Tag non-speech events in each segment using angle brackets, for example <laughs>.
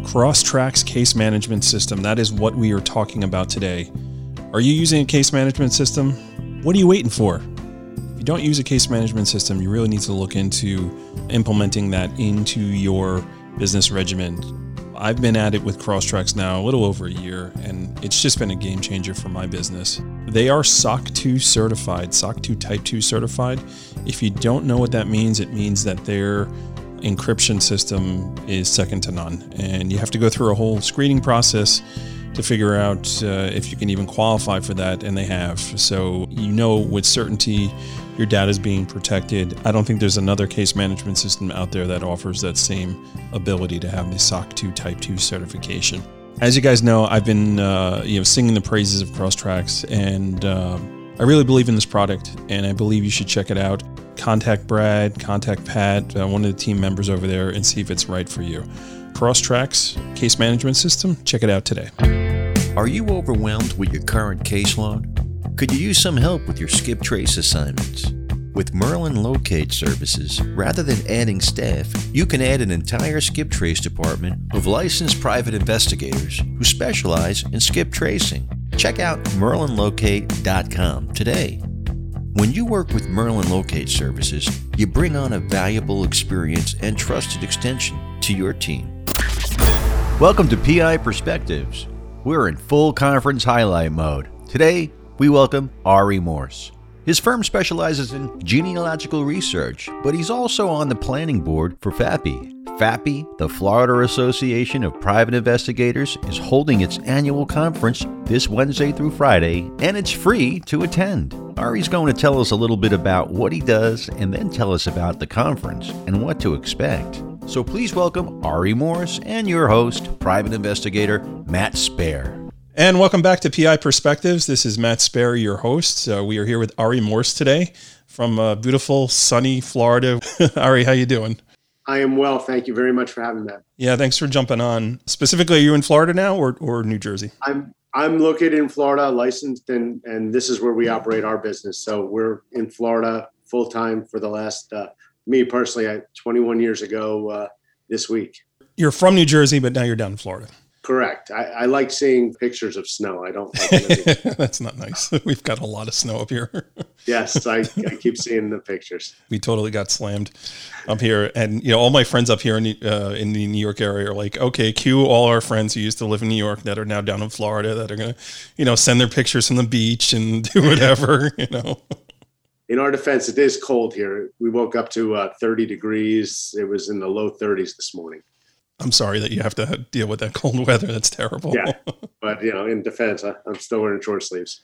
Crosstracks case management system. That is what we are talking about today. Are you using a case management system? What are you waiting for? If you don't use a case management system, you really need to look into implementing that into your business regimen. I've been at it with Crosstracks now a little over a year, and it's just been a game changer for my business. They are SOC 2 certified, SOC 2 Type 2 certified. If you don't know what that means, it means that their encryption system is second to none. And you have to go through a whole screening process to figure out uh, if you can even qualify for that, and they have. So you know with certainty your data is being protected. I don't think there's another case management system out there that offers that same ability to have the SOC 2 Type 2 certification. As you guys know, I've been uh, you know singing the praises of Crosstracks, and uh, I really believe in this product, and I believe you should check it out. Contact Brad, contact Pat, uh, one of the team members over there, and see if it's right for you. Crosstracks case management system. Check it out today. Are you overwhelmed with your current caseload? Could you use some help with your skip trace assignments? With Merlin Locate Services, rather than adding staff, you can add an entire skip trace department of licensed private investigators who specialize in skip tracing. Check out merlinlocate.com today. When you work with Merlin Locate Services, you bring on a valuable experience and trusted extension to your team. Welcome to PI Perspectives. We're in full conference highlight mode. Today, we welcome Ari Morse. His firm specializes in genealogical research, but he's also on the planning board for FAPI. FAPI, the Florida Association of Private Investigators, is holding its annual conference this Wednesday through Friday, and it's free to attend. Ari's going to tell us a little bit about what he does and then tell us about the conference and what to expect. So please welcome Ari Morse and your host, private investigator Matt Spaier. And welcome back to PI Perspectives. This is Matt Spaier, your host. Uh, we are here with Ari Morse today from uh, beautiful, sunny Florida. <laughs> Ari, how you doing? I am well. Thank you very much for having me. Yeah, thanks for jumping on. Specifically, are you in Florida now or, or New Jersey? I'm I'm located in Florida, licensed, and and this is where we operate our business. So we're in Florida full time for the last uh, me personally. I 21 years ago uh, this week. You're from New Jersey, but now you're down in Florida. Correct. I, I, like seeing pictures of snow. I don't. Like <laughs> That's not nice. <laughs> We've got a lot of snow up here. <laughs> yes, I, I, keep seeing the pictures. We totally got slammed up here, and you know, all my friends up here in the, uh, in the New York area are like, okay, cue all our friends who used to live in New York that are now down in Florida that are gonna, you know, send their pictures from the beach and do whatever, you know. In our defense, it is cold here. We woke up to uh, 30 degrees. It was in the low 30s this morning. I'm sorry that you have to deal with that <laughs> cold weather. That's terrible. Yeah, <laughs> but you know, in defense, I, am still wearing short sleeves.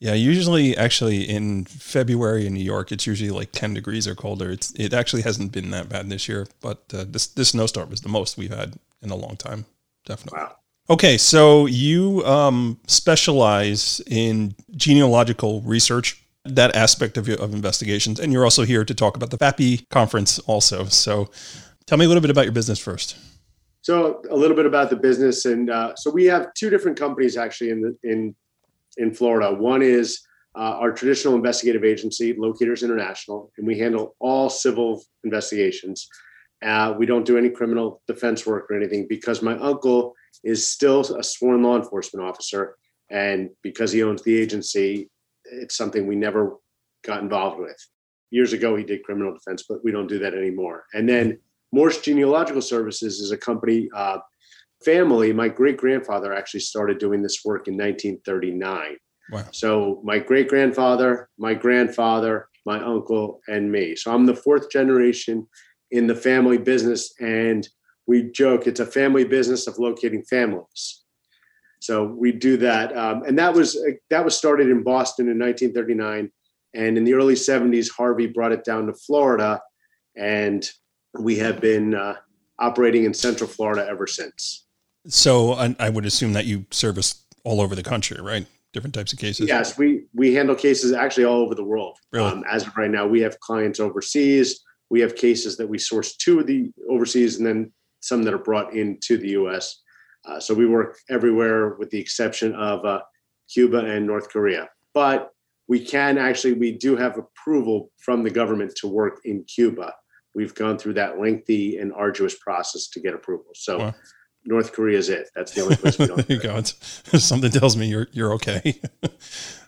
Yeah, usually, actually, in February in New York, it's usually like 10 degrees or colder. It's it actually hasn't been that bad this year, but uh, this this snowstorm is the most we've had in a long time. Definitely. Wow. Okay, so you um, specialize in genealogical research, that aspect of, of investigations, and you're also here to talk about the FAPI conference also. So, tell me a little bit about your business first. So a little bit about the business, and uh, so we have two different companies actually in the, in in Florida. One is uh, our traditional investigative agency, Locators International, and we handle all civil investigations. Uh, we don't do any criminal defense work or anything because my uncle is still a sworn law enforcement officer, and because he owns the agency, it's something we never got involved with. Years ago, he did criminal defense, but we don't do that anymore. And then Morse Genealogical Services is a company, uh, family. My great grandfather actually started doing this work in 1939. Wow. So my great grandfather, my grandfather, my uncle, and me. So I'm the fourth generation in the family business. And we joke it's a family business of locating families. So we do that, um, and that was that was started in Boston in 1939, and in the early 70s, Harvey brought it down to Florida, and we have been uh, operating in Central Florida ever since. So I, I would assume that you service all over the country, right? Different types of cases. Yes, we we handle cases actually all over the world. Really? Um, as of right now, we have clients overseas. We have cases that we source to the overseas, and then some that are brought into the U.S. Uh, so we work everywhere, with the exception of uh, Cuba and North Korea. But we can actually, we do have approval from the government to work in Cuba we've gone through that lengthy and arduous process to get approval. So wow. North Korea is it. That's the only place we <laughs> don't. there you go. Something tells me you're you're okay. <laughs>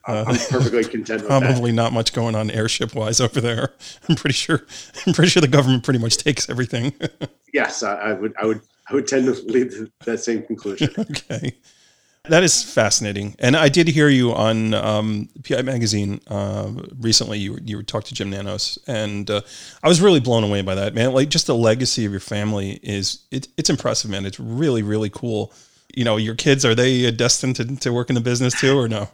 Uh, I'm perfectly content with probably not much going on heirship wise over there. I'm pretty sure. I'm pretty sure the government pretty much takes everything. <laughs> Yes, I, I would. I would. I would tend to lead to that same conclusion. okay. That is fascinating, and I did hear you on um, PI Magazine uh, recently. You you talked to Jim Nanos, and uh, I was really blown away by that, man. Like just the legacy of your family is it, it's impressive, man. It's really really cool. You know, your kids are they destined to, to work in the business too, or no?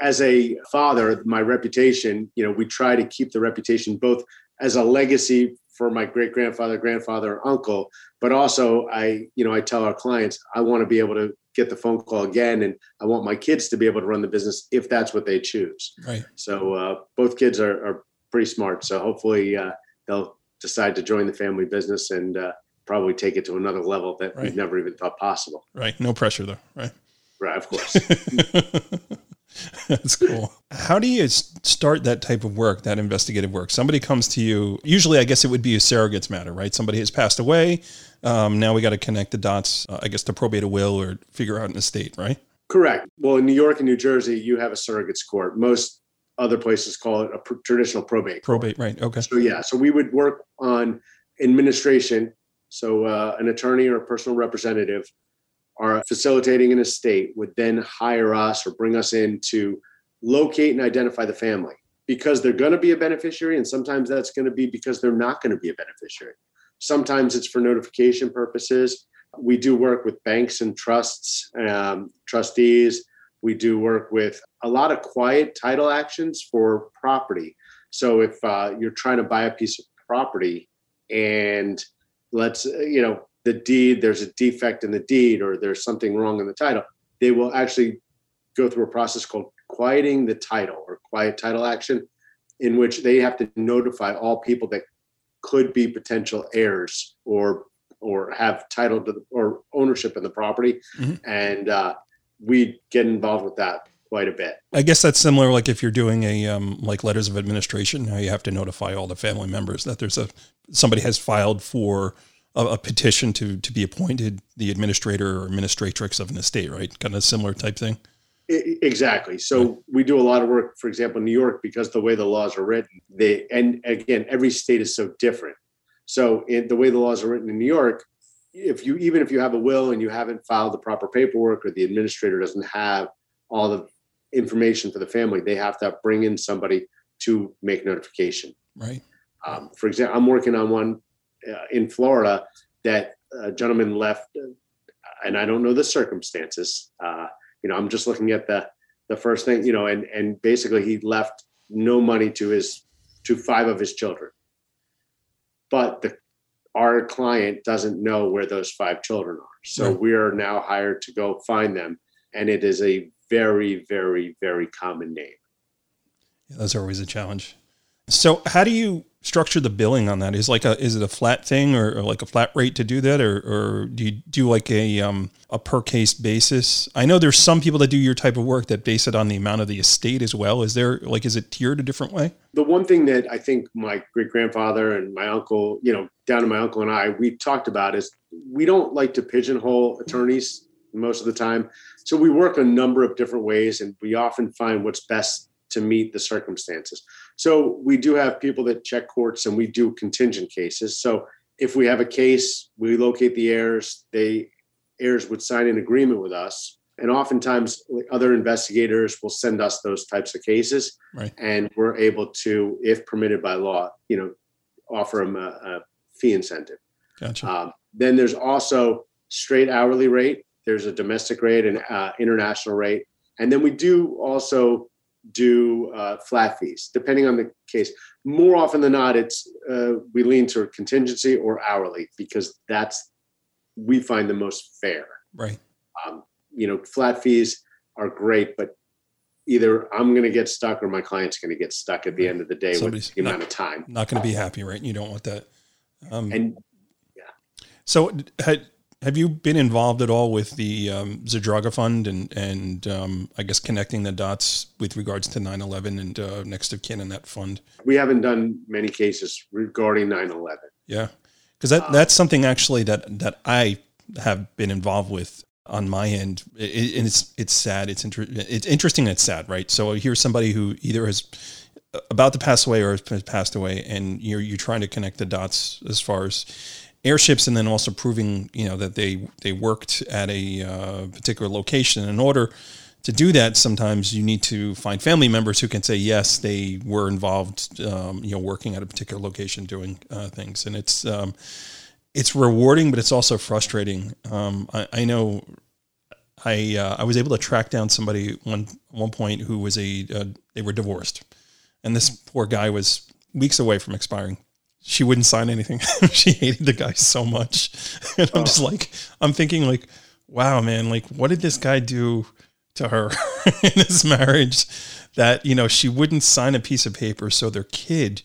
As a father, my reputation, you know, we try to keep the reputation both as a legacy for my great grandfather, grandfather, uncle, but also I, you know, I tell our clients I want to be able to get the phone call again, and I want my kids to be able to run the business if that's what they choose. Right. So uh, both kids are, are pretty smart. So hopefully uh, they'll decide to join the family business and uh, probably take it to another level that Right. we've never even thought possible. Right. No pressure though. Right. Right, of course. <laughs> That's cool. How do you start that type of work, that investigative work? Somebody comes to you. Usually, I guess it would be a surrogates matter, right? Somebody has passed away. Um, now we got to connect the dots. Uh, I guess to probate a will or figure out an estate, right? Correct. Well, in New York and New Jersey, you have a surrogates court. Most other places call it a pr- traditional probate. court. Probate, right? Okay. So yeah, so we would work on administration. So uh, an attorney or a personal representative are facilitating an estate would then hire us or bring us in to locate and identify the family because they're going to be a beneficiary, and sometimes that's going to be because they're not going to be a beneficiary. Sometimes it's for notification purposes. We do work with banks and trusts, um, trustees. We do work with a lot of quiet title actions for property. So if uh, you're trying to buy a piece of property and let's, uh, you know, the deed, there's a defect in the deed or there's something wrong in the title, they will actually go through a process called quieting the title or quiet title action, in which they have to notify all people that could be potential heirs or or have title to the, or ownership in the property, Mhm. and uh, we get involved with that quite a bit. I guess that's similar. Like if you're doing a um, like letters of administration, now you have to notify all the family members that there's a somebody has filed for a, a petition to to be appointed the administrator or administratrix of an estate, right? Kind of similar type thing. Exactly. So we do a lot of work, for example, in New York, because the way the laws are written, they and again, every state is so different. So in the way the laws are written in New York, if you even if you have a will and you haven't filed the proper paperwork or the administrator doesn't have all the information for the family, they have to bring in somebody to make notification. Right. Um, for example, I'm working on one uh, in Florida that a gentleman left, uh, and I don't know the circumstances. Uh, you know, I'm just looking at the the first thing, you know, and and basically he left no money to his to five of his children, but the our client doesn't know where those five children are. So Right. we are now hired to go find them, and it is a very, very, very common name. Yeah, those are always a challenge. So, how do you structure the billing on that? Is like a is it a flat thing or, or like a flat rate to do that, or, or do you do like a um, a per case basis? I know there's some people that do your type of work that base it on the amount of the estate as well. Is there like is it tiered a different way? the one thing that I think my great grandfather and my uncle, you know, down to my uncle and I, we talked about is we don't like to pigeonhole attorneys most of the time. So we work a number of different ways and we often find what's best to meet the circumstances. So we do have people that check courts and we do contingent cases. So if we have a case, we locate the heirs, they heirs would sign an agreement with us. And oftentimes other investigators will send us those types of cases Right. and we're able to, if permitted by law, you know, offer them a, a fee incentive. Gotcha. Um, then there's also straight hourly rate. There's a domestic rate and uh, international rate, and then we do also do uh, flat fees depending on the case. More often than not, it's uh, we lean toward contingency or hourly because that's we find the most fair. right. Um, you know, flat fees are great, but either I'm going to get stuck or my client's going to get stuck at the end of the day Somebody's with the not- amount of time. Not going to be happy, right? You don't want that. Um, And yeah. So, had, have you been involved at all with the um, Zadroga Fund and and um, I guess connecting the dots with regards to 9/11 and uh, next of kin in that fund? we haven't done many cases regarding 9/11. Yeah, because that that's something actually that that I have been involved with on my end, it, and it's it's sad. It's inter- it's interesting. It's sad, right? So here's somebody who either has about to pass away or has passed away, and you're you're trying to connect the dots as far as heirships, and then also proving you know that they they worked at a uh, particular location. In order to do that, sometimes you need to find family members who can say yes, they were involved, um, you know, working at a particular location doing uh, things, and it's um, it's rewarding, but it's also frustrating. Um, I, I, know I uh, I was able to track down somebody one one point who was a uh, they were divorced, and this poor guy was weeks away from expiring. She wouldn't sign anything. <laughs> she hated the guy so much, <laughs> and I'm just oh. like I'm thinking like, wow, man, like what did this guy do to her <laughs> in this marriage that you know she wouldn't sign a piece of paper so their kid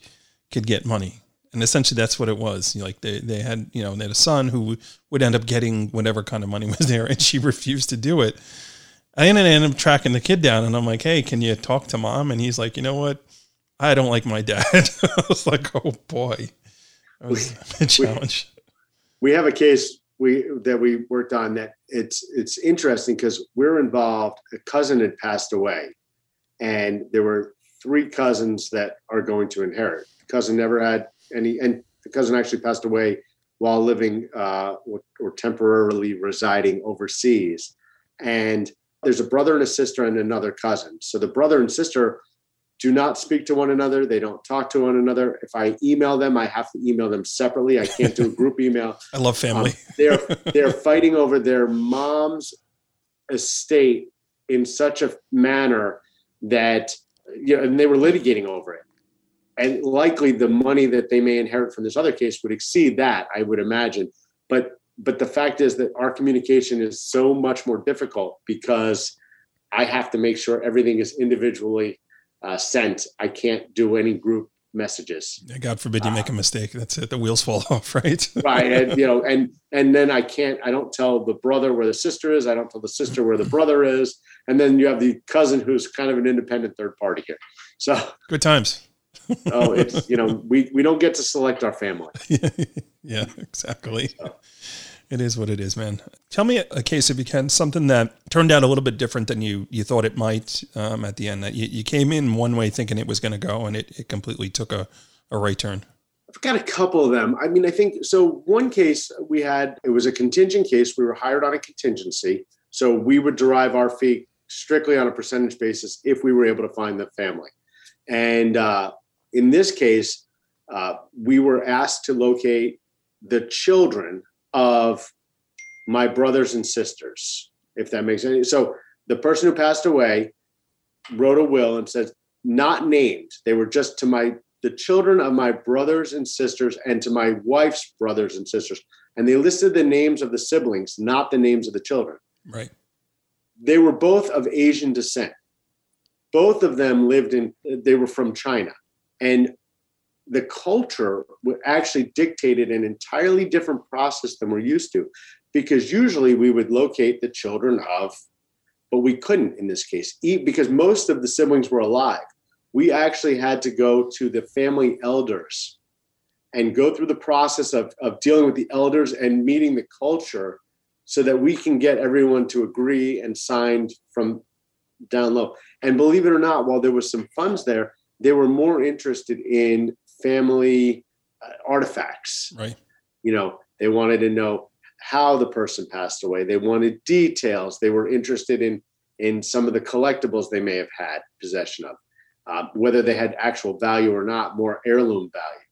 could get money and essentially that's what it was. Like they, they had, you know, they had a son who would end up getting whatever kind of money was there, and she refused to do it. I ended up tracking the kid down, and I'm like, "Hey, can you talk to mom?" And he's like, "You know what? I don't like my dad." <laughs> I was like, "Oh boy, that was we, a challenge." We, we have a case we that we worked on that it's it's interesting because we're involved. A cousin had passed away, and there were three cousins that are going to inherit. The cousin never had any, and the cousin actually passed away while living uh, or, or temporarily residing overseas. And there's a brother and a sister and another cousin. So the brother and sister do not speak to one another. They don't talk to one another. If I email them, I have to email them separately. I can't do a group <laughs> email. I love family. Um, they're <laughs> they're fighting over their mom's estate in such a manner that you know, and they were litigating over it and likely the money that they may inherit from this other case would exceed that i would imagine but but the fact is that our communication is so much more difficult because i have to make sure everything is individually uh, sent i can't do any group messages. God forbid you make a uh, mistake. That's it. The wheels fall <laughs> off right? Right and you know and and then i can't i don't tell the brother where the sister is. I don't tell the sister where the <laughs> brother is. And then you have the cousin who's kind of an independent third party here. So <laughs> good times. Oh, it's you know we we don't get to select our family. yeah, exactly. So. It is what it is, man. Tell me a case if you can, something that turned out a little bit different than you you thought it might um, at the end. That you, you came in one way thinking it was going to go, and it, it completely took a, a right turn. I've got a couple of them. I mean, I think so. One case we had, it was a contingent case. We were hired on a contingency. So we would derive our fee strictly on a percentage basis if we were able to find the family. And uh, in this case, uh, we were asked to locate the children of my brothers and sisters, if that makes any. So the person who passed away wrote a will and says, not named. They were just to my the children of my brothers and sisters and to my wife's brothers and sisters. And they listed the names of the siblings, not the names of the children. Right. They were both of Asian descent. Both of them lived in, they were from China. And the culture actually dictated an entirely different process than we're used to. Because usually we would locate the children of but we couldn't in this case because most of the siblings were alive. We actually had to go to the family elders and go through the process of, of dealing with the elders and meeting the culture so that we can get everyone to agree and signed from down low. And believe it or not while there was some funds there they were more interested in family uh, artifacts. Right. You know, they wanted to know how the person passed away. They wanted details. They were interested in in some of the collectibles they may have had possession of, uh, whether they had actual value or not, more heirloom value.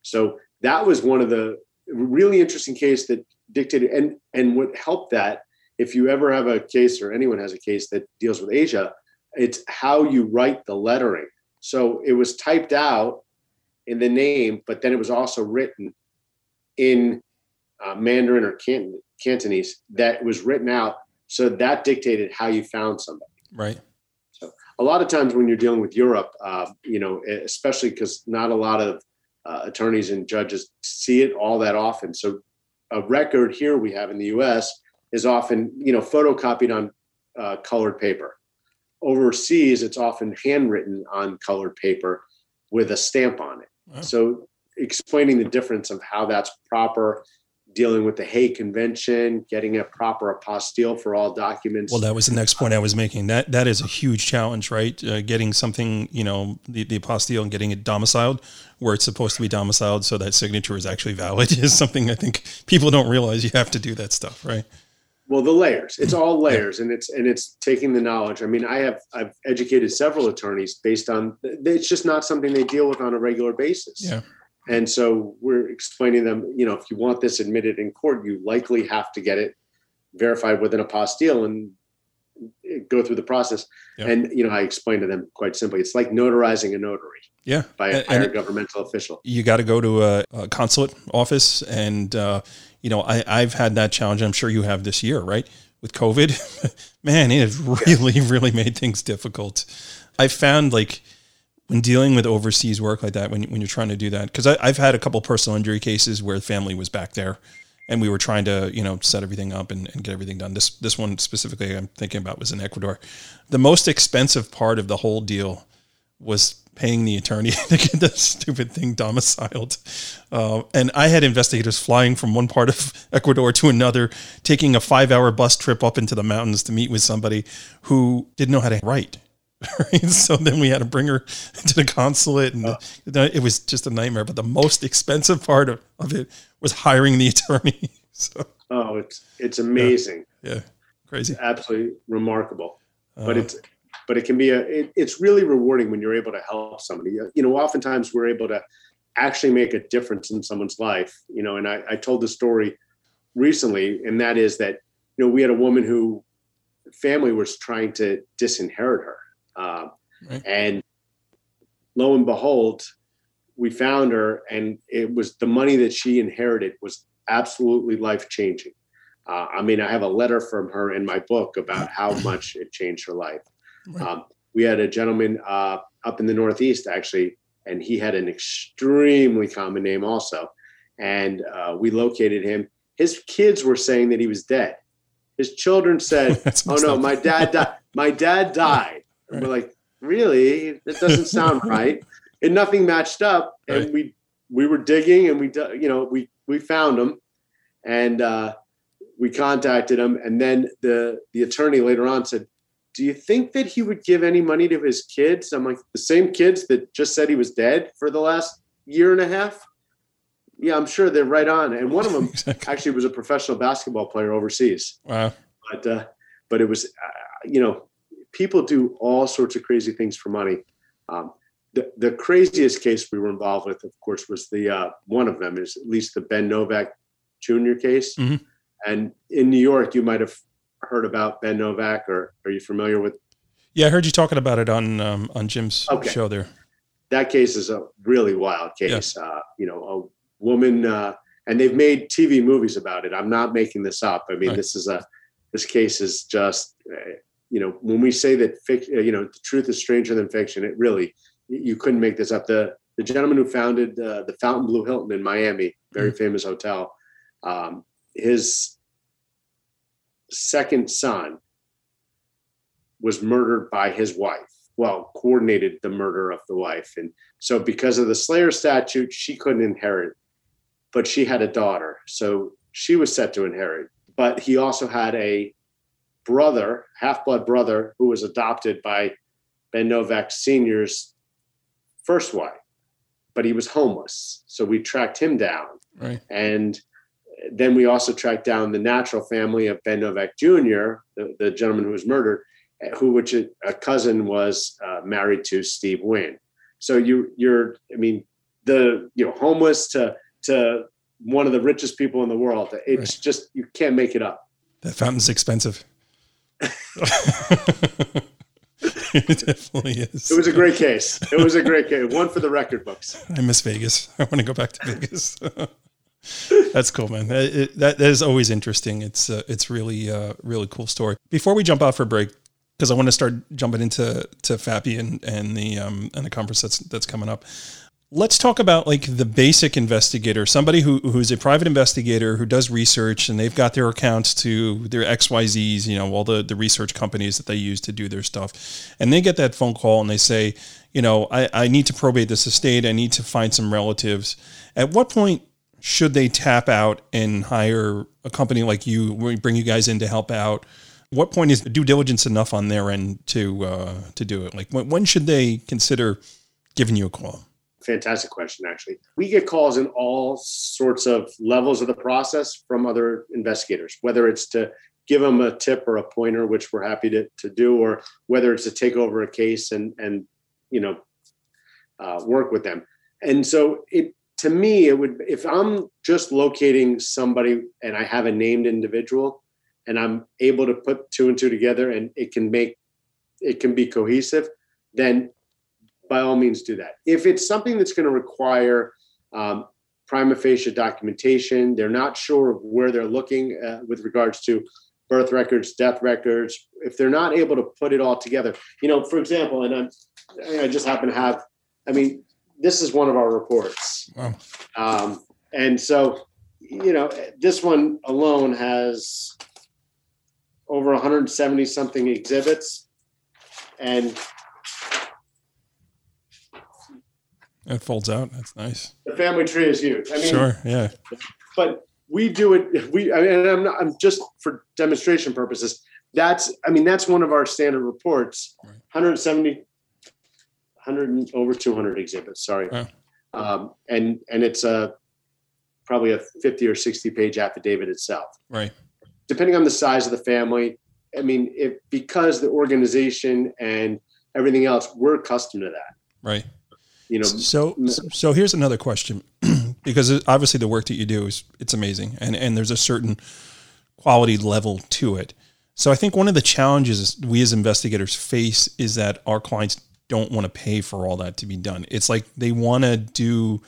So that was one of the really interesting case that dictated and and what helped that if you ever have a case or anyone has a case that deals with Asia, it's how you write the lettering so it was typed out in the name, but then it was also written in uh, Mandarin or Canton, Cantonese that was written out. So that dictated how you found somebody. Right. So a lot of times when you're dealing with Europe, uh, you know, especially because not a lot of uh, attorneys and judges see it all that often. So a record here we have in the U.S. is often, you know, photocopied on uh, colored paper overseas, it's often handwritten on colored paper with a stamp on it. Wow. So explaining the difference of how that's proper dealing with the Hague Convention, getting a proper apostille for all documents. Well, that was the next point I was making. That that is a huge challenge, right? Uh, getting something, you know, the, the apostille and getting it domiciled where it's supposed to be domiciled, so that signature is actually valid, <laughs> is something I think people don't realize. You have to do that stuff, right? Well, the layers. It's all layers and it's and it's taking the knowledge. I mean, I have I've educated several attorneys based on it's just not something they deal with on a regular basis. Yeah. And so we're explaining them, you know, if you want this admitted in court, you likely have to get it verified with an apostille and go through the process. Yeah. And you know, I explained to them quite simply, it's like notarizing a notary. Yeah, by a higher governmental official. You got to go to a, a, consulate office, and uh, you know, I, I've had that challenge. I'm sure you have this year, right? With COVID, <laughs> man, it has really, really made things difficult. I found like when dealing with overseas work like that, when, when you're trying to do that, because I've had a couple personal injury cases where the family was back there and we were trying to, you know, set everything up and, and, get everything done. This, this one specifically I'm thinking about was in Ecuador. The most expensive part of the whole deal was paying the attorney <laughs> to get the stupid thing domiciled. Uh, and I had investigators flying from one part of <laughs> Ecuador to another, taking a five hour bus trip up into the mountains to meet with somebody who didn't know how to write. <laughs> Right? So then we had to bring her to the consulate, and oh. it was just a nightmare. But the most expensive part of, of it was hiring the attorney. So, oh, it's it's amazing. Yeah, yeah. crazy, it's absolutely remarkable. Uh, but it's but it can be a it, it's really rewarding when you're able to help somebody. You know, oftentimes we're able to actually make a difference in someone's life. You know, and I, I told the story recently, and that is that you know we had a woman who family was trying to disinherit her um, right. And lo and behold, we found her, and it was the money that she inherited was absolutely life changing. Uh, I mean, I have a letter from her in my book about how much it changed her life. Right. Um, we had a gentleman uh, up in the Northeast, actually, and he had an extremely common name also. And uh, we located him. His kids were saying that he was dead. His children said, <laughs> "Oh no, my dad died. My dad <laughs> died." Right. We're like, really? That doesn't sound <laughs> right. And nothing matched up. And right. we we were digging, and we you know we we found him, and uh, we contacted him. And then the the attorney later on said, "Do you think that he would give any money to his kids?" I'm like, "The same kids that just said he was dead for the last year and a half." Yeah, I'm sure they're right on. And one of them <laughs> exactly. actually was a professional basketball player overseas. Wow. But uh, but it was, uh, you know, people do all sorts of crazy things for money. Um, the, the craziest case we were involved with, of course, was the uh, one of them is at least the Ben Novak Jr. case. Mm-hmm. And in New York, you might have heard about Ben Novak, or are you familiar with? Yeah, I heard you talking about it on um, on Jim's okay. show there. That case is a really wild case. Yeah. Uh, you know, a woman, uh, and they've made TV movies about it. I'm not making this up. I mean, right. this is a this case is just uh, you know, when we say that fiction, uh, you know, the truth is stranger than fiction, it really, you couldn't make this up. The the gentleman who founded uh, the Fontainebleau Hilton in Miami, very mm-hmm. famous hotel, um, his second son was murdered by his wife. Well, coordinated the murder of the wife, and so because of the Slayer statute, she couldn't inherit, but she had a daughter, so she was set to inherit. But he also had a brother, half blood brother, who was adopted by Ben Novak Sr.'s first wife, but he was homeless. So we tracked him down. Right. And then we also tracked down the natural family of Ben Novak Jr., the, the gentleman who was murdered, who, which a, a cousin was uh, married to Steve Wynn. So you, you're, I mean, the you know homeless to to one of the richest people in the world. It's right. just you can't make it up. That fountain's expensive. <laughs> it definitely is. It was a great case. It was a great case. One for the record books. I miss Vegas. I want to go back to Vegas. <laughs> That's cool, man. It, that, that is always interesting. It's uh, it's really uh, really cool story. Before we jump out for break, because I want to start jumping into to FAPI and and the um and the conference that's that's coming up let's talk about like the basic investigator somebody who who's a private investigator who does research and they've got their accounts to their xyz's you know all the the research companies that they use to do their stuff and they get that phone call and they say you know i, I need to probate this estate i need to find some relatives at what point should they tap out and hire a company like you, bring you guys in to help out? What point is due diligence enough on their end to uh, to do it? Like when, when should they consider giving you a call? Fantastic question, actually. We get calls in all sorts of levels of the process from other investigators, whether it's to give them a tip or a pointer, which we're happy to, to do, or whether it's to take over a case and and you know uh, work with them. And so it to me, it would if I'm just locating somebody and I have a named individual and I'm able to put two and two together and it can make it can be cohesive, then by all means do that. If it's something that's going to require um, prima facie documentation, they're not sure of where they're looking uh, with regards to birth records, death records. If they're not able to put it all together, you know, for example, and I'm, I just happen to have, I mean, this is one of our reports. Wow. Um, and so, you know, this one alone has over 170 something exhibits. And it folds out. That's nice. The family tree is huge. I mean, sure, yeah. But we do it. We, I mean, I'm not. I'm just for demonstration purposes. That's. I mean, that's one of our standard reports. Right. 170 100 over 200 exhibits. Sorry, um, and and it's a probably a 50 or 60 page affidavit itself. Right. Depending on the size of the family, I mean, if because the organization and everything else, we're accustomed to that. Right. You know. So so here's another question, <clears throat> because obviously the work that you do is it's amazing, and and there's a certain quality level to it. So I think one of the challenges we as investigators face is that our clients don't want to pay for all that to be done. It's like they want to do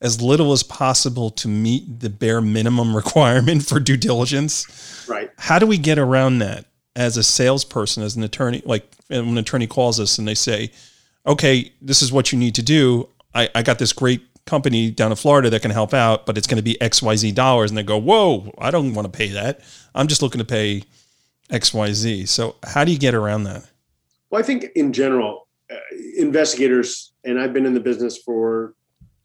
as little as possible to meet the bare minimum <laughs> requirement for due diligence. Right. How do we get around that as a salesperson, as an attorney? Like when an attorney calls us and they say, okay, this is what you need to do. I, I got this great company down in Florida that can help out, but it's going to be XYZ dollars. And they go, whoa, I don't want to pay that. I'm just looking to pay XYZ. So how do you get around that? Well, I think in general, Uh, investigators, and I've been in the business for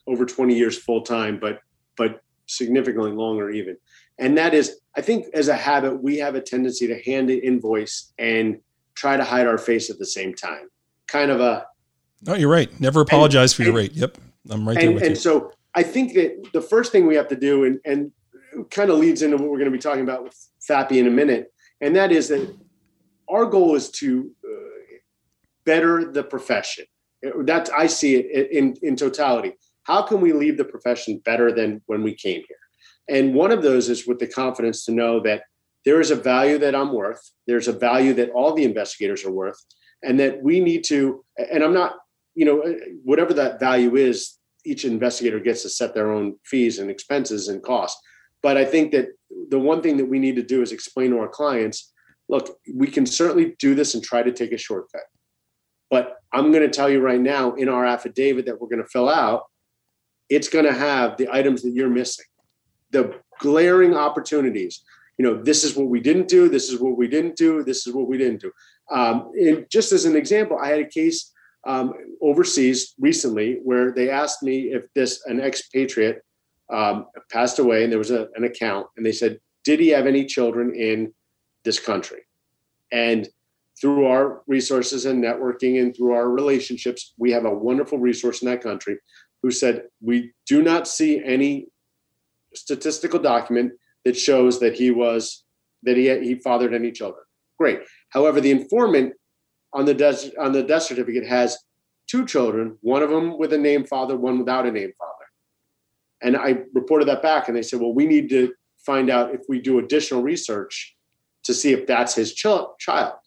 over 20 years full time, but but significantly longer even. And that is, I think, as a habit, we have a tendency to hand an invoice and try to hide our face at the same time. Kind of a. No, you're right. Never apologize and, for your and, rate. Yep, I'm right and, there with and you. And so I think that the first thing we have to do, and, and kind of leads into what we're going to be talking about with FAPI in a minute, and that is that our goal is to uh, better the profession. That I see it in, in totality. How can we leave the profession better than when we came here? And one of those is with the confidence to know that there is a value that I'm worth. There's a value that all the investigators are worth, and that we need to. And I'm not, you know, uh, whatever that value is, each investigator gets to set their own fees and expenses and costs. But I think that the one thing that we need to do is explain to our clients look, we can certainly do this and try to take a shortcut. But I'm going to tell you right now in our affidavit that we're going to fill out, it's going to have the items that you're missing, the glaring opportunities. You know, this is what we didn't do. This is what we didn't do. This is what we didn't do. Um, and just as an example, I had a case um, overseas recently where they asked me if this an expatriate um, passed away and there was a, an account, and they said, "Did he have any children in this country?" And through our resources and networking and through our relationships, we have a wonderful resource in that country who said, We do not see any statistical document that shows that he was that he he fathered any children. Great. However, the informant on the death on the death certificate has two children, one of them with a name father, one without a name father. And I reported that back, and they said, "Well, we need to find out if we do additional research to see if that's his ch- child."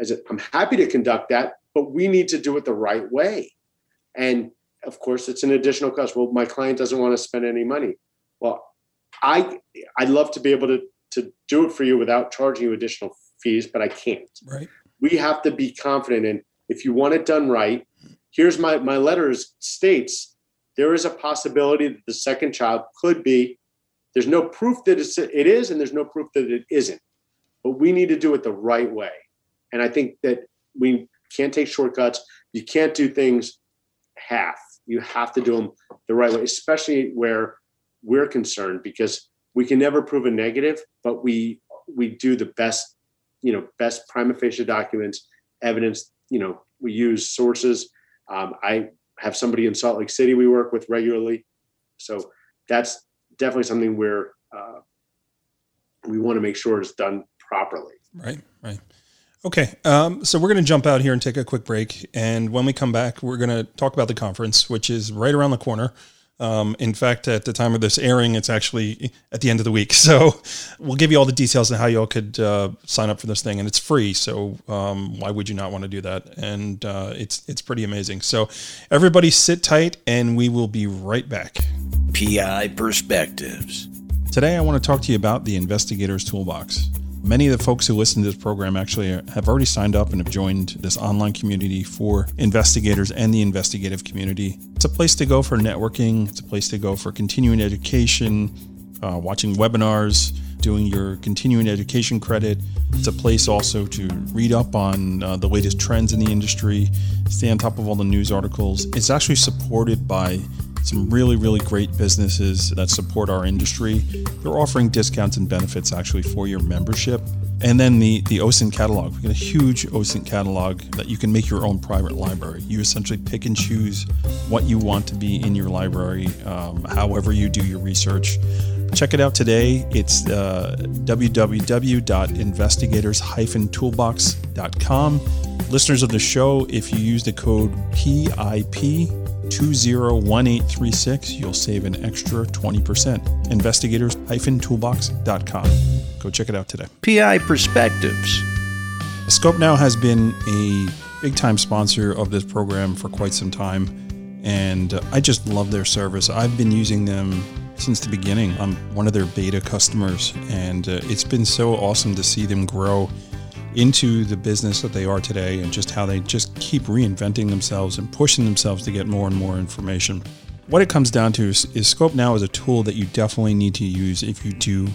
I said, I'm happy to conduct that, but we need to do it the right way. And of course, it's an additional cost. Well, my client doesn't want to spend any money. Well, I I'd love to be able to to do it for you without charging you additional fees, but I can't. Right. We have to be confident in if you want it done right. Here's my my letters states there is a possibility that the second child could be. There's no proof that it's, it is, and there's no proof that it isn't. But we need to do it the right way. And I think that we can't take shortcuts. You can't do things half. You have to do them the right way, especially where we're concerned because we can never prove a negative, but we we do the best, you know, best prima facie documents, evidence. You know, we use sources. Um, I have somebody in Salt Lake City we work with regularly, so that's definitely something we're uh, we want to make sure is done properly. Right, right. Okay, um, so we're going to jump out here and take a quick break, and when we come back, we're going to talk about the conference, which is right around the corner. Um, in fact, at the time of this airing, it's actually at the end of the week. <laughs> So we'll give you all the details on how you all could uh, sign up for this thing, and it's free. So um, why would you not want to do that? And uh, it's it's pretty amazing. So everybody, sit tight, and we will be right back. PI Perspectives. Today, I want to talk to you about the Investigators Toolbox. Many of the folks who listen to this program actually have already signed up and have joined this online community for investigators and the investigative community. It's a place to go for networking, it's a place to go for continuing education, uh, watching webinars, doing your continuing education credit. It's a place also to read up on uh, the latest trends in the industry, stay on top of all the news articles. It's actually supported by some really, really great businesses that support our industry. They're offering discounts and benefits actually for your membership. And then the, the OSINT catalog. We've got a huge OSINT catalog that you can make your own private library. You essentially pick and choose what you want to be in your library, um, however you do your research. Check it out today. It's uh, www.investigators-toolbox.com. Listeners of the show, if you use the code PIP, 201836, you'll save an extra 20%. Investigators-toolbox.com. Go check it out today. PI Perspectives. Skopenow has been a big time sponsor of this program for quite some time, and I just love their service. I've been using them since the beginning. I'm one of their beta customers, and uh, it's been so awesome to see them grow into the business that they are today and just how they just keep reinventing themselves and pushing themselves to get more and more information. What it comes down to is, is Skopenow is a tool that you definitely need to use if you do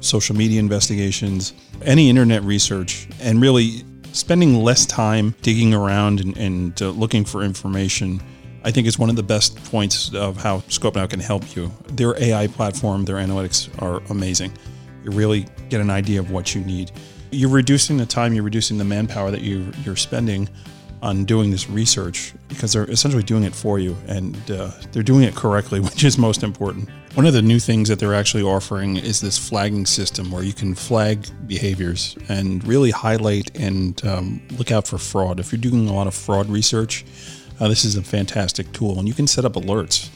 social media investigations, any internet research, and really spending less time digging around and, and uh, looking for information. I think is one of the best points of how Skopenow can help you. Their AI platform, their analytics are amazing. You really get an idea of what you need you're reducing the time, you're reducing the manpower that you you're spending on doing this research because they're essentially doing it for you and uh, they're doing it correctly, <laughs> which is most important. One of the new things that they're actually offering is this flagging system where you can flag behaviors and really highlight and um, look out for fraud. If you're doing a lot of fraud research, uh, this is a fantastic tool and you can set up alerts.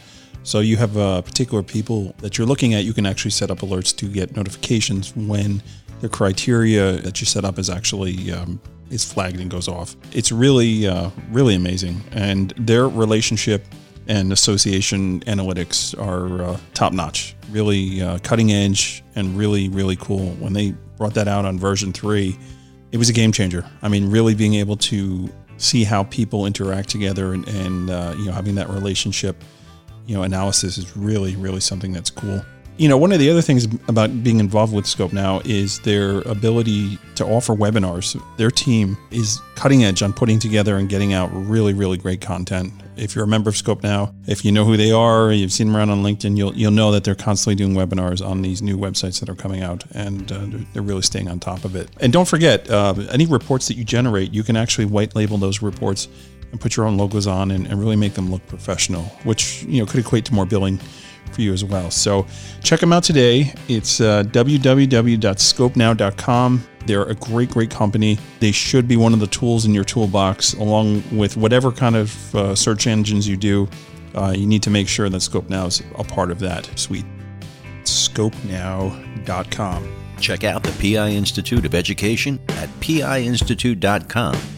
So you have uh, particular people that you're looking at, you can actually set up alerts to get notifications when the criteria that you set up is actually um, is flagged and goes off. It's really uh, really amazing, and their relationship and association analytics are uh, top notch. Really uh, cutting edge and really really cool. When they brought that out on version three, it was a game changer. I mean, really being able to see how people interact together and, and uh, you know having that relationship you know analysis is really really something that's cool you know, one of the other things about being involved with Skopenow is their ability to offer webinars. Their team is cutting edge on putting together and getting out really, really great content. If you're a member of Skopenow, if you know who they are, you've seen them around on LinkedIn, you'll you'll know that they're constantly doing webinars on these new websites that are coming out, and uh, they're really staying on top of it. And don't forget, uh, any reports that you generate, you can actually white label those reports and put your own logos on and, and really make them look professional, which you know could equate to more billing for you as well. So check them out today. It's uh, www.skopenow.com. They're a great, great company. They should be one of the tools in your toolbox, along with whatever kind of uh, search engines you do. Uh, you need to make sure that Skopenow is a part of that suite. Skopenow.com. Check out the PI Institute of Education at piinstitute.com.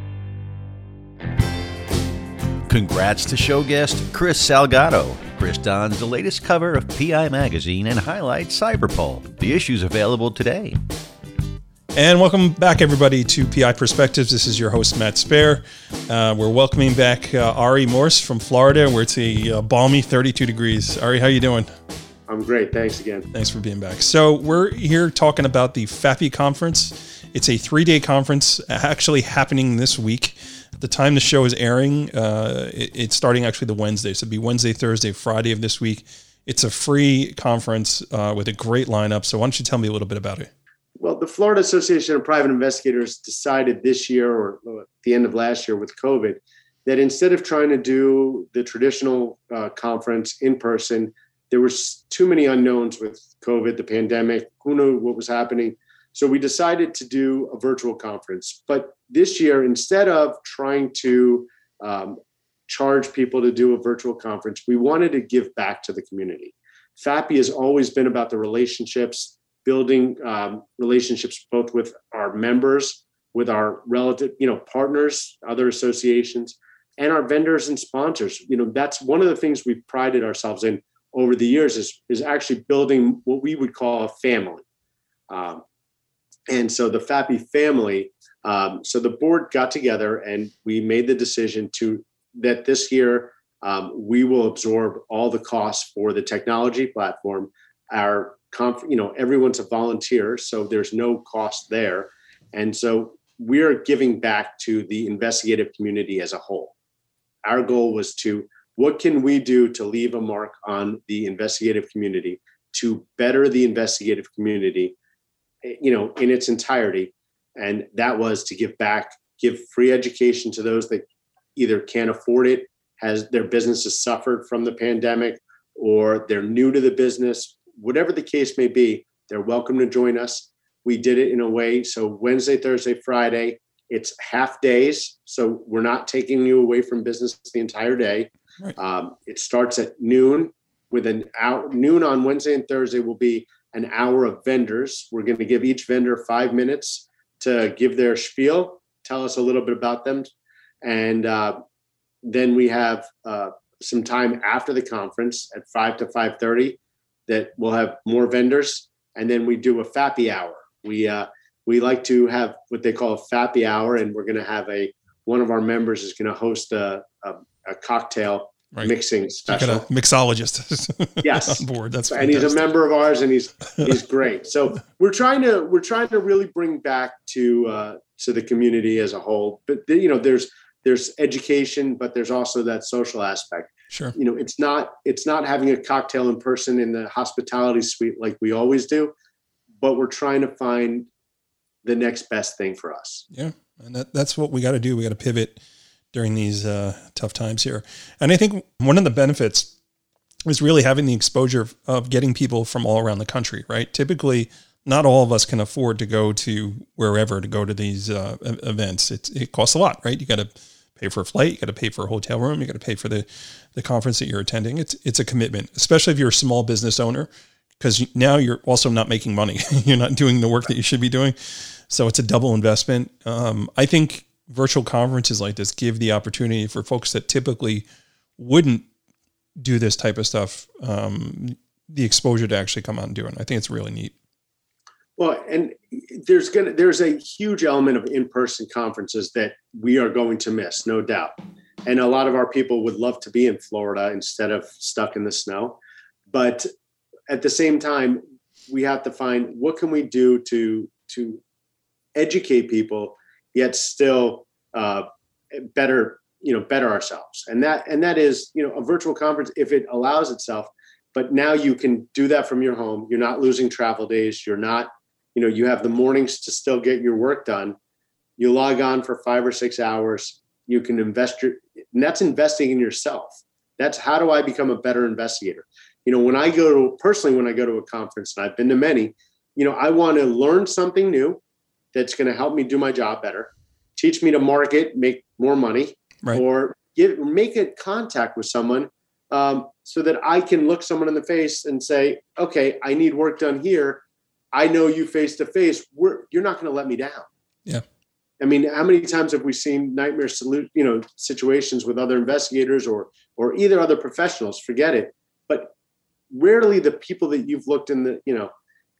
Congrats to show guest Chris Salgado Chris dons the latest cover of PI Magazine and highlights Cyberpol. The issue's available today. And welcome back, everybody, to PI Perspectives. This is your host, Matt Spaier. Uh, we're welcoming back uh, Ari Morse from Florida, where it's a uh, balmy 32 degrees. Ari, how you doing? I'm great. Thanks again. Thanks for being back. So we're here talking about the FAPI conference. It's a three-day conference, actually happening this week. The time the show is airing, uh, it, it's starting actually the Wednesday. So it'll be Wednesday, Thursday, Friday of this week. It's a free conference uh, with a great lineup. So why don't you tell me a little bit about it? Well, the Florida Association of Private Investigators decided this year or at the end of last year with COVID that instead of trying to do the traditional uh, conference in person, there was too many unknowns with COVID, the pandemic, who knew what was happening. So we decided to do a virtual conference. But this year, instead of trying to um, charge people to do a virtual conference, we wanted to give back to the community. FAPI has always been about the relationships, building um, relationships both with our members, with our relative, you know, partners, other associations, and our vendors and sponsors. You know, that's one of the things we've prided ourselves in over the years is is actually building what we would call a family. Um, and so the FAPI family. Um, so the board got together and we made the decision to that this year um, we will absorb all the costs for the technology platform. Our conf- you know, everyone's a volunteer, so there's no cost there. And so we're giving back to the investigative community as a whole. Our goal was to what can we do to leave a mark on the investigative community to better the investigative community, you know, in its entirety. And that was to give back, give free education to those that either can't afford it, has their businesses suffered from the pandemic, or they're new to the business, whatever the case may be, they're welcome to join us. We did it in a way so Wednesday, Thursday, Friday, it's half days. So we're not taking you away from business the entire day. Right. Um, it starts at noon with an hour, noon on Wednesday and Thursday will be an hour of vendors. We're going to give each vendor five minutes to give their spiel, tell us a little bit about them. And uh, then we have uh, some time after the conference at 5 to 5.30 that we'll have more vendors, and then we do a FAPI hour. We uh, we like to have what they call a FAPI hour, and we're going to have a one of our members is going to host a, a, a cocktail right. mixing special. Like a mixologist. <laughs> yes, on board. That's and he's a member of ours, and he's <laughs> he's great. So we're trying to we're trying to really bring back to uh, to the community as a whole. But you know, there's there's education, but there's also that social aspect. Sure. You know, it's not it's not having a cocktail in person in the hospitality suite like we always do, but we're trying to find the next best thing for us. Yeah, and that, that's what we got to do. We got to pivot during these uh, tough times here. And I think one of the benefits is really having the exposure of getting people from all around the country. Right? Typically, not all of us can afford to go to wherever to go to these uh, events. It, it costs a lot, right? You got to pay for a flight, you got to pay for a hotel room, you got to pay for the the conference that you're attending. It's it's a commitment, especially if you're a small business owner, because now you're also not making money. <laughs> you're not doing the work that you should be doing, so it's a double investment. Um, I think virtual conferences like this give the opportunity for folks that typically wouldn't do this type of stuff um, the exposure to actually come out and do it. I think it's really neat. Well, and there's gonna there's a huge element of in-person conferences that we are going to miss, no doubt. And a lot of our people would love to be in Florida instead of stuck in the snow. But at the same time, we have to find what can we do to to educate people, yet still uh, better you know better ourselves. And that and that is you know a virtual conference if it allows itself. But now you can do that from your home. You're not losing travel days. You're not you know you have the mornings to still get your work done you log on for five or six hours you can invest your and that's investing in yourself that's how do i become a better investigator you know when i go to personally when i go to a conference and i've been to many you know i want to learn something new that's going to help me do my job better teach me to market make more money right. or get make a contact with someone um, so that i can look someone in the face and say okay i need work done here I know you face to face. You're not going to let me down. Yeah. I mean, how many times have we seen nightmare salute, you know, situations with other investigators or or either other professionals? Forget it. But rarely the people that you've looked in the, you know,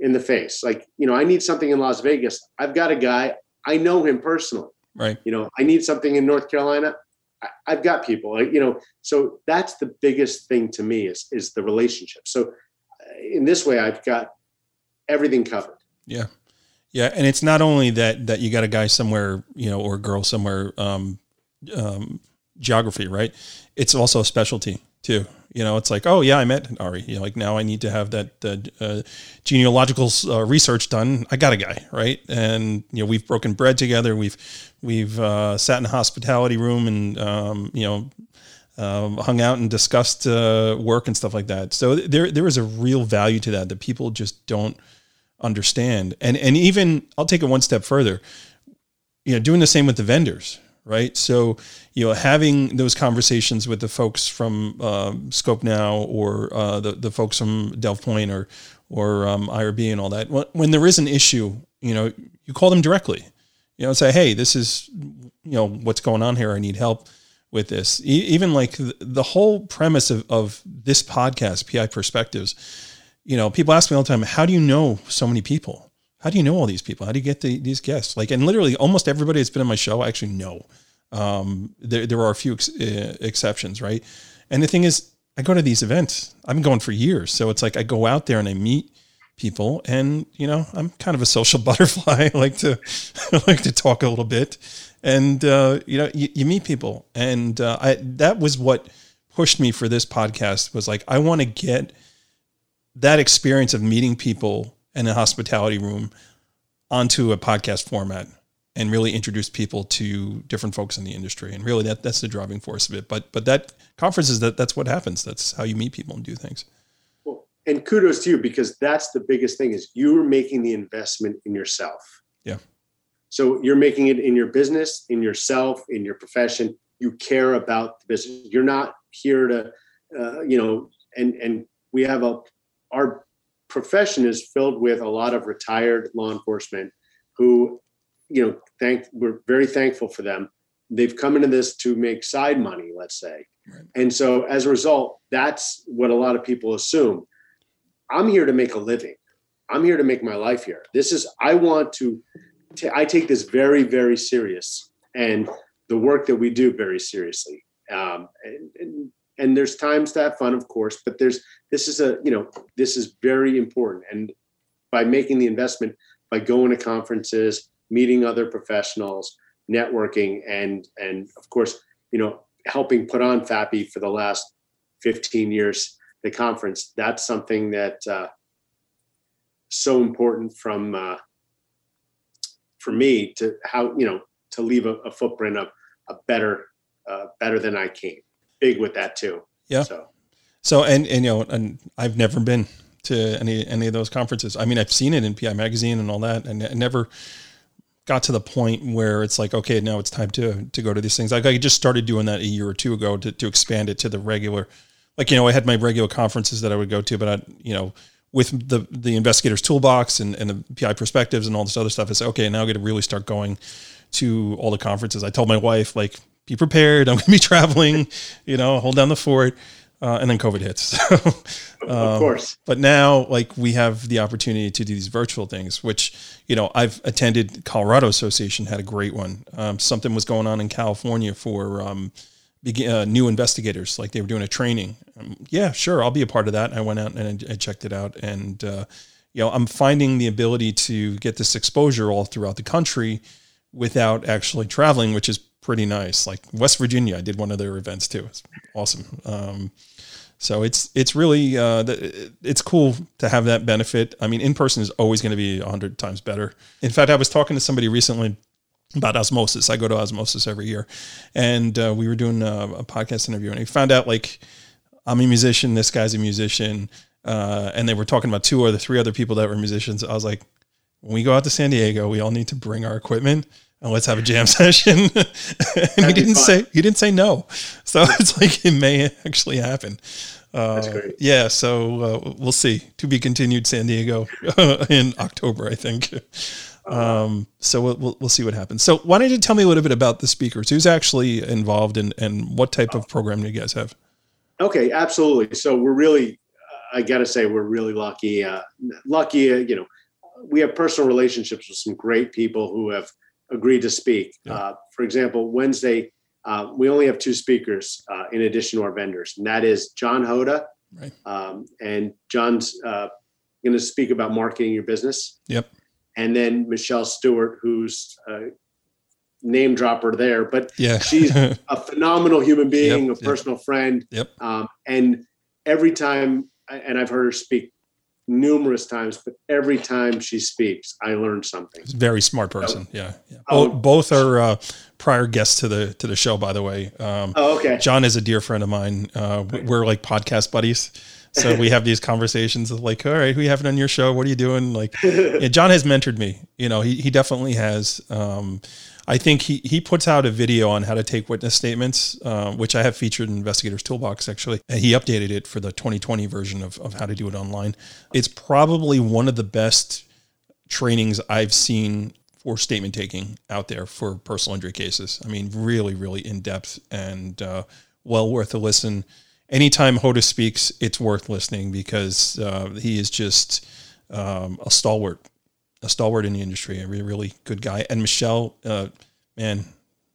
in the face. Like, you know, I need something in Las Vegas. I've got a guy, I know him personally. Right. You know, I need something in North Carolina. I, have got people, you know, so that's the biggest thing to me is, is the relationship. So uh, in this way, I've got everything covered. Yeah. Yeah. And it's not only that, that you got a guy somewhere, you know, or a girl somewhere, um, um, geography, right? It's also a specialty too. You know, it's like, oh yeah, I met Ari. You know, like now I need to have that uh, genealogical uh, research done. I got a guy, right? And you know, we've broken bread together. We've we've uh, sat in a hospitality room and um, you know. Um, hung out and discussed uh, work and stuff like that. So there, there is a real value to that that people just don't understand. And and even I'll take it one step further. You know, doing the same with the vendors, right? So, you know, having those conversations with the folks from um, Skopenow or uh, the the folks from Delve Point or or um, IRB and all that. When there is an issue, you know, you call them directly. You know, say, hey, this is you know what's going on here. I need help with this. E- even like the whole premise of, of this podcast, PI Perspectives. You know, people ask me all the time, how do you know so many people? How do you know all these people? How do you get the, these guests? Like, and literally almost everybody that's been on my show, I actually know. Um, there, there are a few ex- uh, exceptions, right? And the thing is, I go to these events. I've been going for years, so it's like I go out there and I meet people, and you know, I'm kind of a social <laughs> butterfly. I like to, <laughs> I like to talk a little bit, and uh, you know, you, you, meet people, and uh, I that was what pushed me for this podcast. Was like I want to get that experience of meeting people and a hospitality room onto a podcast format and really introduce people to different folks in the industry. And really that that's the driving force of it. But but that conferences that that's what happens. That's how you meet people and do things. Well, and kudos to you because that's the biggest thing is you're making the investment in yourself. Yeah. So you're making it in your business, in yourself, in your profession. You care about the business. You're not here to, uh, you know, and and we have a our profession is filled with a lot of retired law enforcement who, you know, thank we're very thankful for them. They've come into this to make side money, let's say. Right. And so as a result, that's what a lot of people assume. I'm here to make a living. I'm here to make my life here. This is I want to t- I take this very very serious and the work that we do very seriously. Um, and, and and there's times to have fun of course but there's this is a you know this is very important. And by making the investment by going to conferences meeting other professionals networking and and of course you know helping put on FAPI for the last 15 years the conference that's something that uh, so important from uh, for me to how you know to leave a, a footprint of a better uh, better than I came big with that too. Yeah. So, so and, and, you know, and I've never been to any, any of those conferences. I mean, I've seen it in PI magazine and all that, and I never got to the point where it's like, okay, now it's time to, to go to these things. Like I just started doing that a year or two ago to, to expand it to the regular, like, you know, I had my regular conferences that I would go to, but I, you know, with the the investigators toolbox and, and the PI perspectives and all this other stuff, I said, okay, now I got to really start going to all the conferences. I told my wife, like, be prepared. I'm going to be <laughs> traveling, you know, hold down the fort. Uh, and then COVID hits. <laughs> um, of course. But now, like, we have the opportunity to do these virtual things, which, you know, I've attended Colorado Association had a great one. Um, something was going on in California for um, uh, new investigators, like they were doing a training. Um, yeah, sure, I'll be a part of that. I went out and I, I checked it out, and uh, you know, I'm finding the ability to get this exposure all throughout the country without actually traveling, which is pretty nice. Like West Virginia, I did one of their events too. It's awesome. Um, so it's it's really uh, it's cool to have that benefit. I mean, in person is always going to be hundred times better. In fact, I was talking to somebody recently about osmosis. I go to osmosis every year, and uh, we were doing a, a, podcast interview, and he found out like I'm a musician, this guy's a musician, uh, and they were talking about two or the three other people that were musicians. I was like, when we go out to San Diego, we all need to bring our equipment and let's have a jam <laughs> session. <laughs> and he didn't say he didn't say no, so <laughs> it's like it may actually happen. Uh, That's great. Yeah, so uh, we'll see. To be continued, San Diego in October, I think. Um, so we'll, we'll, we'll see what happens. So why don't you tell me a little bit about the speakers? Who's actually involved and and what type of program do you guys have? Okay, absolutely. So we're really I got to say, we're really lucky. Uh, lucky, uh, you know, we have personal relationships with some great people who have agreed to speak. Yeah. Uh, for example, Wednesday, uh, we only have two speakers uh, in addition to our vendors, and that is John Hoda. Right. Um, and John's uh, going to speak about marketing your business. Yep. And then Michelle Stewart, who's a name dropper there, but Yeah. She's- <laughs> a phenomenal human being, Yep, a yep. personal friend. Yep. Um, and every time, and I've heard her speak numerous times, but every time she speaks, I learn something. very smart person. Yeah. yeah. Oh. Both, are uh, prior guests to the to the show, by the way. Um, Oh, okay. John is a dear friend of mine. Uh, we- we're like podcast buddies. So we have these conversations of like, all right, who you having on your show? What are you doing? Like, <laughs> yeah, John has mentored me. You know, he, he definitely has. Um, I think he, he puts out a video on how to take witness statements, uh, which I have featured in Investigators Toolbox actually. And he updated it for the 2020 version of, of how to do it online. It's probably one of the best trainings I've seen for statement taking out there for personal injury cases. I mean, really, really in depth and uh, well worth a listen. Anytime Hoda speaks, it's worth listening because uh, he is just um, a stalwart, a stalwart in the industry, a really, really good guy. And Michelle, uh, man,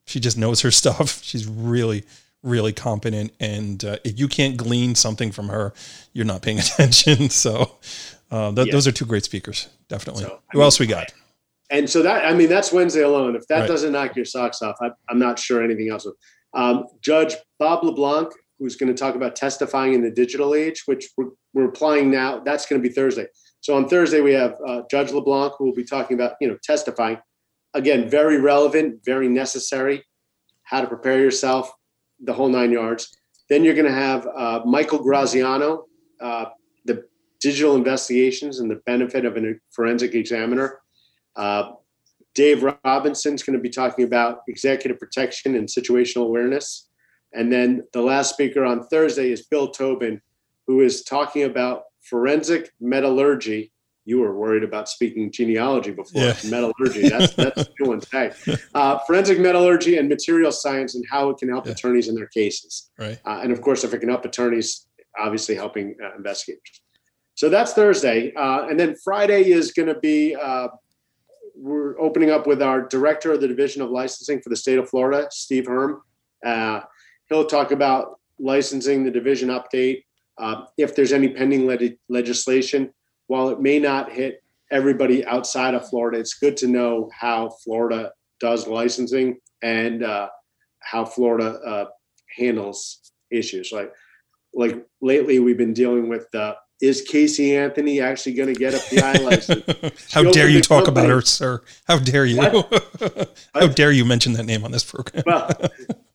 she just knows her <laughs> stuff. She's really, really competent. And uh, if you can't glean something from her, you're not paying <laughs> attention. So uh, th- Yeah. those are two great speakers, definitely. So, Who mean, else we got? And so that, I mean, that's Wednesday alone. If that Right. doesn't knock your socks off, I, I'm not sure anything else. Um, Judge Bob LeBlanc, who's going to talk about testifying in the digital age, which we're, we're applying now. That's going to be Thursday. So on Thursday, we have uh, Judge LeBlanc, who will be talking about, you know, testifying. Again, very relevant, very necessary, how to prepare yourself, the whole nine yards. Then you're going to have uh, Michael Graziano, uh, the digital investigations and the benefit of a forensic examiner. Uh, Dave Robinson's going to be talking about executive protection and situational awareness. And then the last speaker on Thursday is Bill Tobin, who is talking about forensic metallurgy. You were worried about speaking genealogy before. Yeah. <laughs> Metallurgy, that's, that's a good one. Hey. <laughs> Uh, forensic metallurgy and material science and how it can help Yeah. attorneys in their cases. Right. Uh, and of course, if it can help attorneys, obviously helping uh, investigators. So that's Thursday. Uh, and then Friday is going to be, uh, we're opening up with our director of the Division of Licensing for the state of Florida, Steve Hurm. Uh, he'll talk about licensing, the division update, uh, if there's any pending leg- legislation. While it may not hit everybody outside of Florida, it's good to know how Florida does licensing and uh, how Florida uh, handles issues. Like, like lately, we've been dealing with uh, is Casey Anthony actually going to get a PI <laughs> license? How dare you talk about her, sir? How dare you? <laughs> How dare you mention that name on this program? Well, <laughs>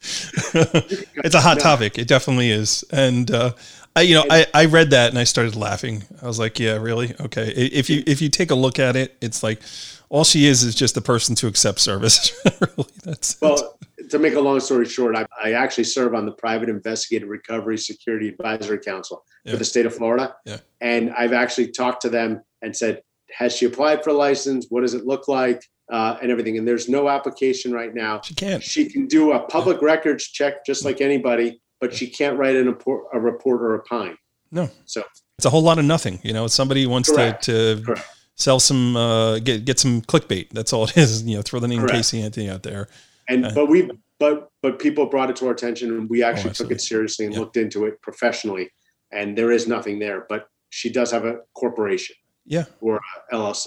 <laughs> it's a hot topic. It definitely is. And uh, I, you know, I, I read that and I started laughing. I was like, yeah, really? Okay. If you if you take a look at it, it's like all she is is just a person to accept service. <laughs> really, that's Well, to make a long story short, I, I actually serve on the Private Investigative Recovery Security Advisory Council Yeah. for the state of Florida. Yeah. And I've actually talked to them and said, has she applied for a license? What does it look like? Uh, and everything. And there's no application right now. she can't. She can do a public records check just like anybody, but she can't write an, a report or a pine. No. So It's a whole lot of nothing. You know, somebody wants Correct. to to Correct. sell some uh, get get some clickbait. That's all it is. You know, throw the name Correct. Casey Anthony out there. and Uh, but we but but people brought it to our attention and we actually took it seriously and Yeah. looked into it professionally and there is nothing there but she does have a corporation Yeah. or llc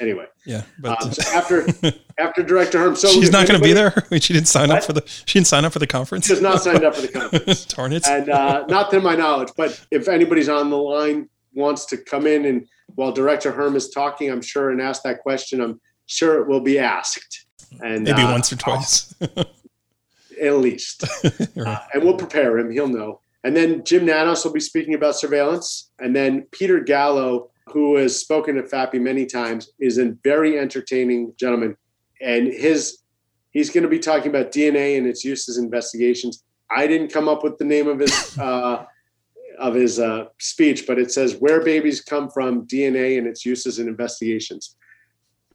anyway Yeah. But um, so <laughs> after after director Hurm so she's not going to be there. <laughs> She didn't sign up for the. She didn't sign up for the conference. has not signed up for the <laughs> conference Darn it. and uh, not to my knowledge but if anybody's on the line wants to come in and while director Hurm is talking i'm sure and ask that question i'm sure it will be asked and Maybe uh, once or twice. at least Right. Uh, and we'll prepare him. He'll know. And then Jim Nanos will be speaking about surveillance. And then Peter Gallo, who has spoken to FAPI many times, is a very entertaining gentleman. And his he's going to be talking about DNA and its uses in investigations. I didn't come up with the name of his <laughs> uh, of his uh, speech, but it says where babies come from, DNA and its uses in investigations.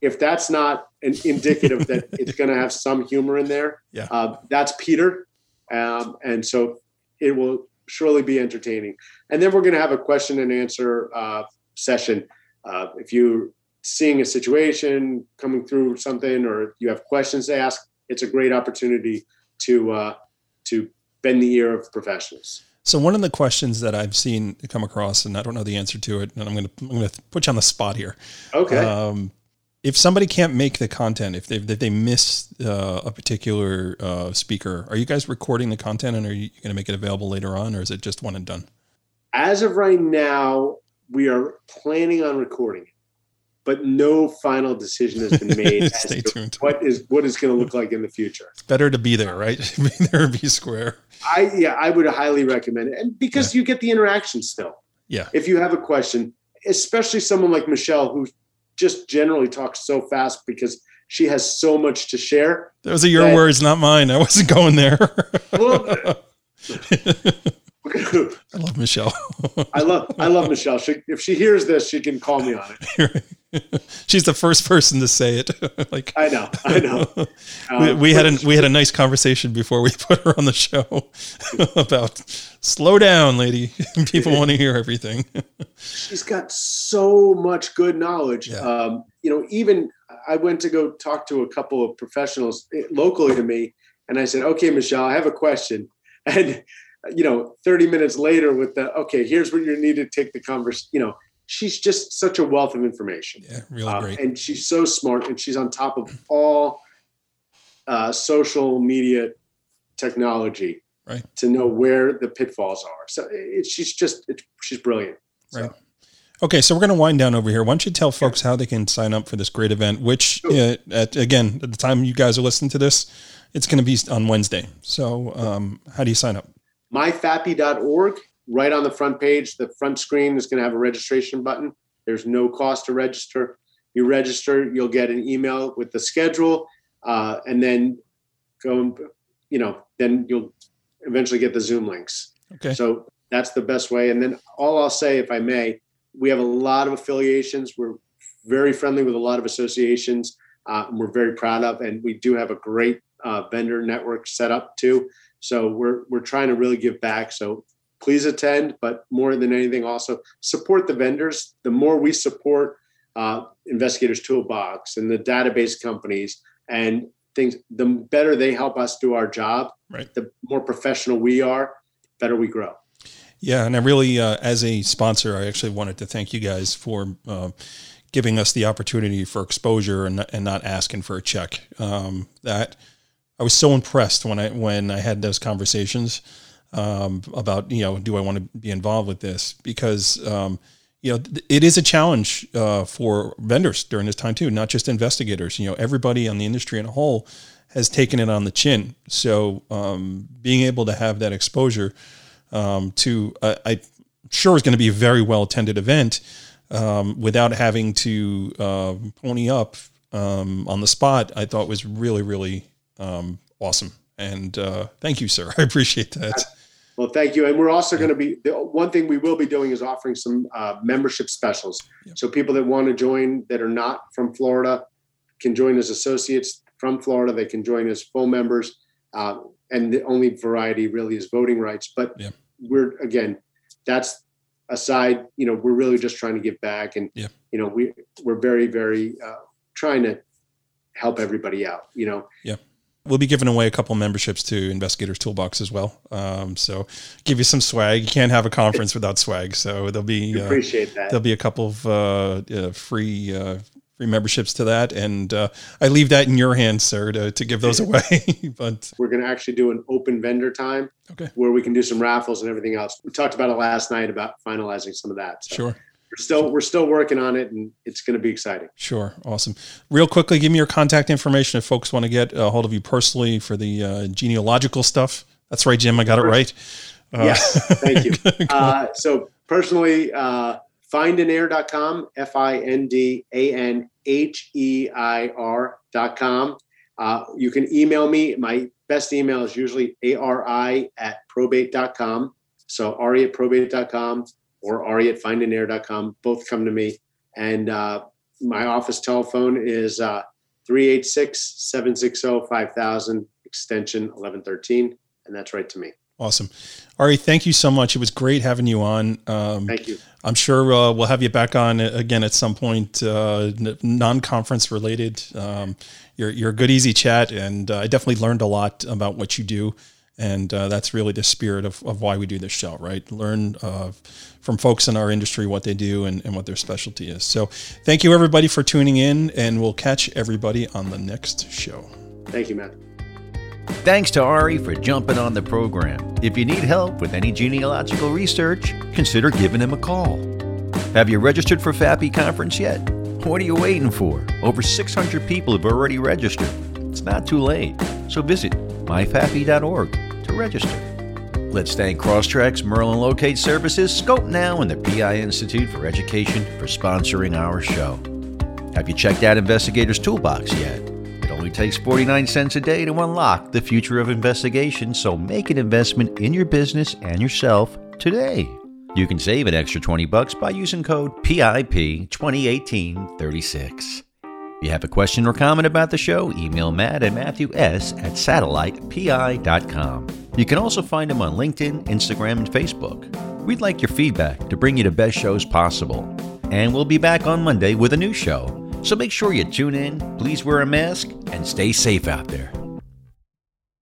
If that's not an indicative that <laughs> it's going to have some humor in there, Yeah. uh, that's Peter. Um, and so it will surely be entertaining. And then we're going to have a question and answer uh, session. Uh, if you're seeing a situation, coming through something, or you have questions to ask, it's a great opportunity to uh, to bend the ear of professionals. So one of the questions that I've seen come across, and I don't know the answer to it, and I'm going to I'm going to put you on the spot here. Okay. Um, if somebody can't make the content, if they if they miss uh, a particular uh, speaker, are you guys recording the content and are you going to make it available later on, or is it just one and done? As of right now, we are planning on recording it, but no final decision has been made. <laughs> Stay tuned. What is what is going to look like in the future? It's better to be there, right? <laughs> be there, be square. I yeah, I would highly recommend it, and because yeah. you get the interaction still. Yeah. If you have a question, especially someone like Michelle, who just generally talks so fast because she has so much to share. Those are your that, words, not mine. I wasn't going there. well, <laughs> I love Michelle. I love I love Michelle. She, if she hears this, she can call me on it. <laughs> She's the first person to say it. <laughs> like I know, I know. <laughs> we, we had a we had a nice conversation before we put her on the show about slow down, lady. People want to hear everything. She's got so much good knowledge. Yeah. Um, you know, even I went to go talk to a couple of professionals eh, locally to me, and I said, "Okay, Michelle, I have a question." And you know, 30 minutes later with the, okay, here's where you need to take the conversation, you know, she's just such a wealth of information. Yeah, really uh, great. And she's so smart and she's on top of all uh, social media technology right. to know where the pitfalls are. So it, she's just, it, she's brilliant. Right. Okay, so we're going to wind down over here. Why don't you tell folks how they can sign up for this great event? Which, uh, at, again, at the time you guys are listening to this, it's going to be on Wednesday. So, um, how do you sign up? myfapi.org, right on the front page, the front screen is going to have a registration button. There's no cost to register. You register, you'll get an email with the schedule, uh, and then go, and you know, then you'll eventually get the Zoom links. Okay. So that's the best way. And then all I'll say, if I may, we have a lot of affiliations. We're very friendly with a lot of associations. Uh, we're very proud of, and we do have a great uh, vendor network set up too. So we're we're trying to really give back. So please attend, but more than anything, also support the vendors. The more we support uh, Investigators Toolbox and the database companies and things, the better they help us do our job. Right. The more professional we are, better we grow. Yeah, and I really, uh, as a sponsor, I actually wanted to thank you guys for uh, giving us the opportunity for exposure and, and not asking for a check. Um, that I was so impressed when I when I had those conversations um, about you know do I want to be involved with this because um, you know it is a challenge uh, for vendors during this time too, not just investigators. You know everybody on the industry in a whole has taken it on the chin. So um, being able to have that exposure um, to uh, I sure is going to be a very well attended event um, without having to uh, pony up um, on the spot. I thought was really really um, awesome. And uh, thank you, sir. <laughs> I appreciate that. Well, thank you. And we're also going to be the one thing we will be doing is offering some uh, membership specials. So people that want to join that are not from Florida can join as associates from Florida. They can join as full members. Uh, and the only variety really is voting rights. But yeah. we're again, that's aside. You know, we're really just trying to give back, and yeah. you know, we we're very very uh, trying to help everybody out. You know. Yeah. We'll be giving away a couple memberships to Investigators Toolbox as well. Um, so give you some swag. You can't have a conference without swag. So there'll be uh, appreciate that. There'll be a couple of uh, uh, free uh, free memberships to that, and uh, I leave that in your hands, sir, to, to give those away. <laughs> but we're going to actually do an open vendor time, okay, where we can do some raffles and everything else. We talked about it last night about finalizing some of that. So. Sure we're still we're still working on it and it's going to be exciting. Sure awesome. Real quickly give me your contact information if folks want to get a hold of you personally for the uh, genealogical stuff. That's right jim i got it right. Uh, yes thank you. <laughs> Uh, so personally uh, findanheir.com f-i-n-d-a-n-h-e-i-r.com uh, you can email me. My best email is usually ari at probate.com so ari at probate.com or Ari at findanheir.com. Both come to me. And uh, my office telephone is uh, 386 760 5000, extension 1113. And that's right to me. Awesome. Ari, thank you so much. It was great having you on. Um, thank you. I'm sure uh, we'll have you back on again at some point, uh, non-conference related. Um, you're, you're a good, easy chat, and uh, I definitely learned a lot about what you do. And uh, that's really the spirit of, of why we do this show, right? Learn uh, from folks in our industry what they do and, and what their specialty is. So thank you, everybody, for tuning in, and we'll catch everybody on the next show. Thank you, Matt. Thanks to Ari for jumping on the program. If you need help with any genealogical research, consider giving him a call. Have you registered for FAPI conference yet? What are you waiting for? Over 600 people have already registered. It's not too late. So visit myfapi.org register. Let's thank Crosstracks, Merlin Locate Services, Skopenow, and the PI Institute for Education for sponsoring our show. Have you checked out Investigators Toolbox yet? It only takes 49 cents a day to unlock the future of investigation, so make an investment in your business and yourself today. You can save an extra 20 bucks by using code PIP 201836. If you have a question or comment about the show, email Matt at Matthew S at satellitepi.com. You can also find him on LinkedIn, Instagram, and Facebook. We'd like your feedback to bring you the best shows possible. And we'll be back on Monday with a new show. So make sure you tune in, please wear a mask, and stay safe out there.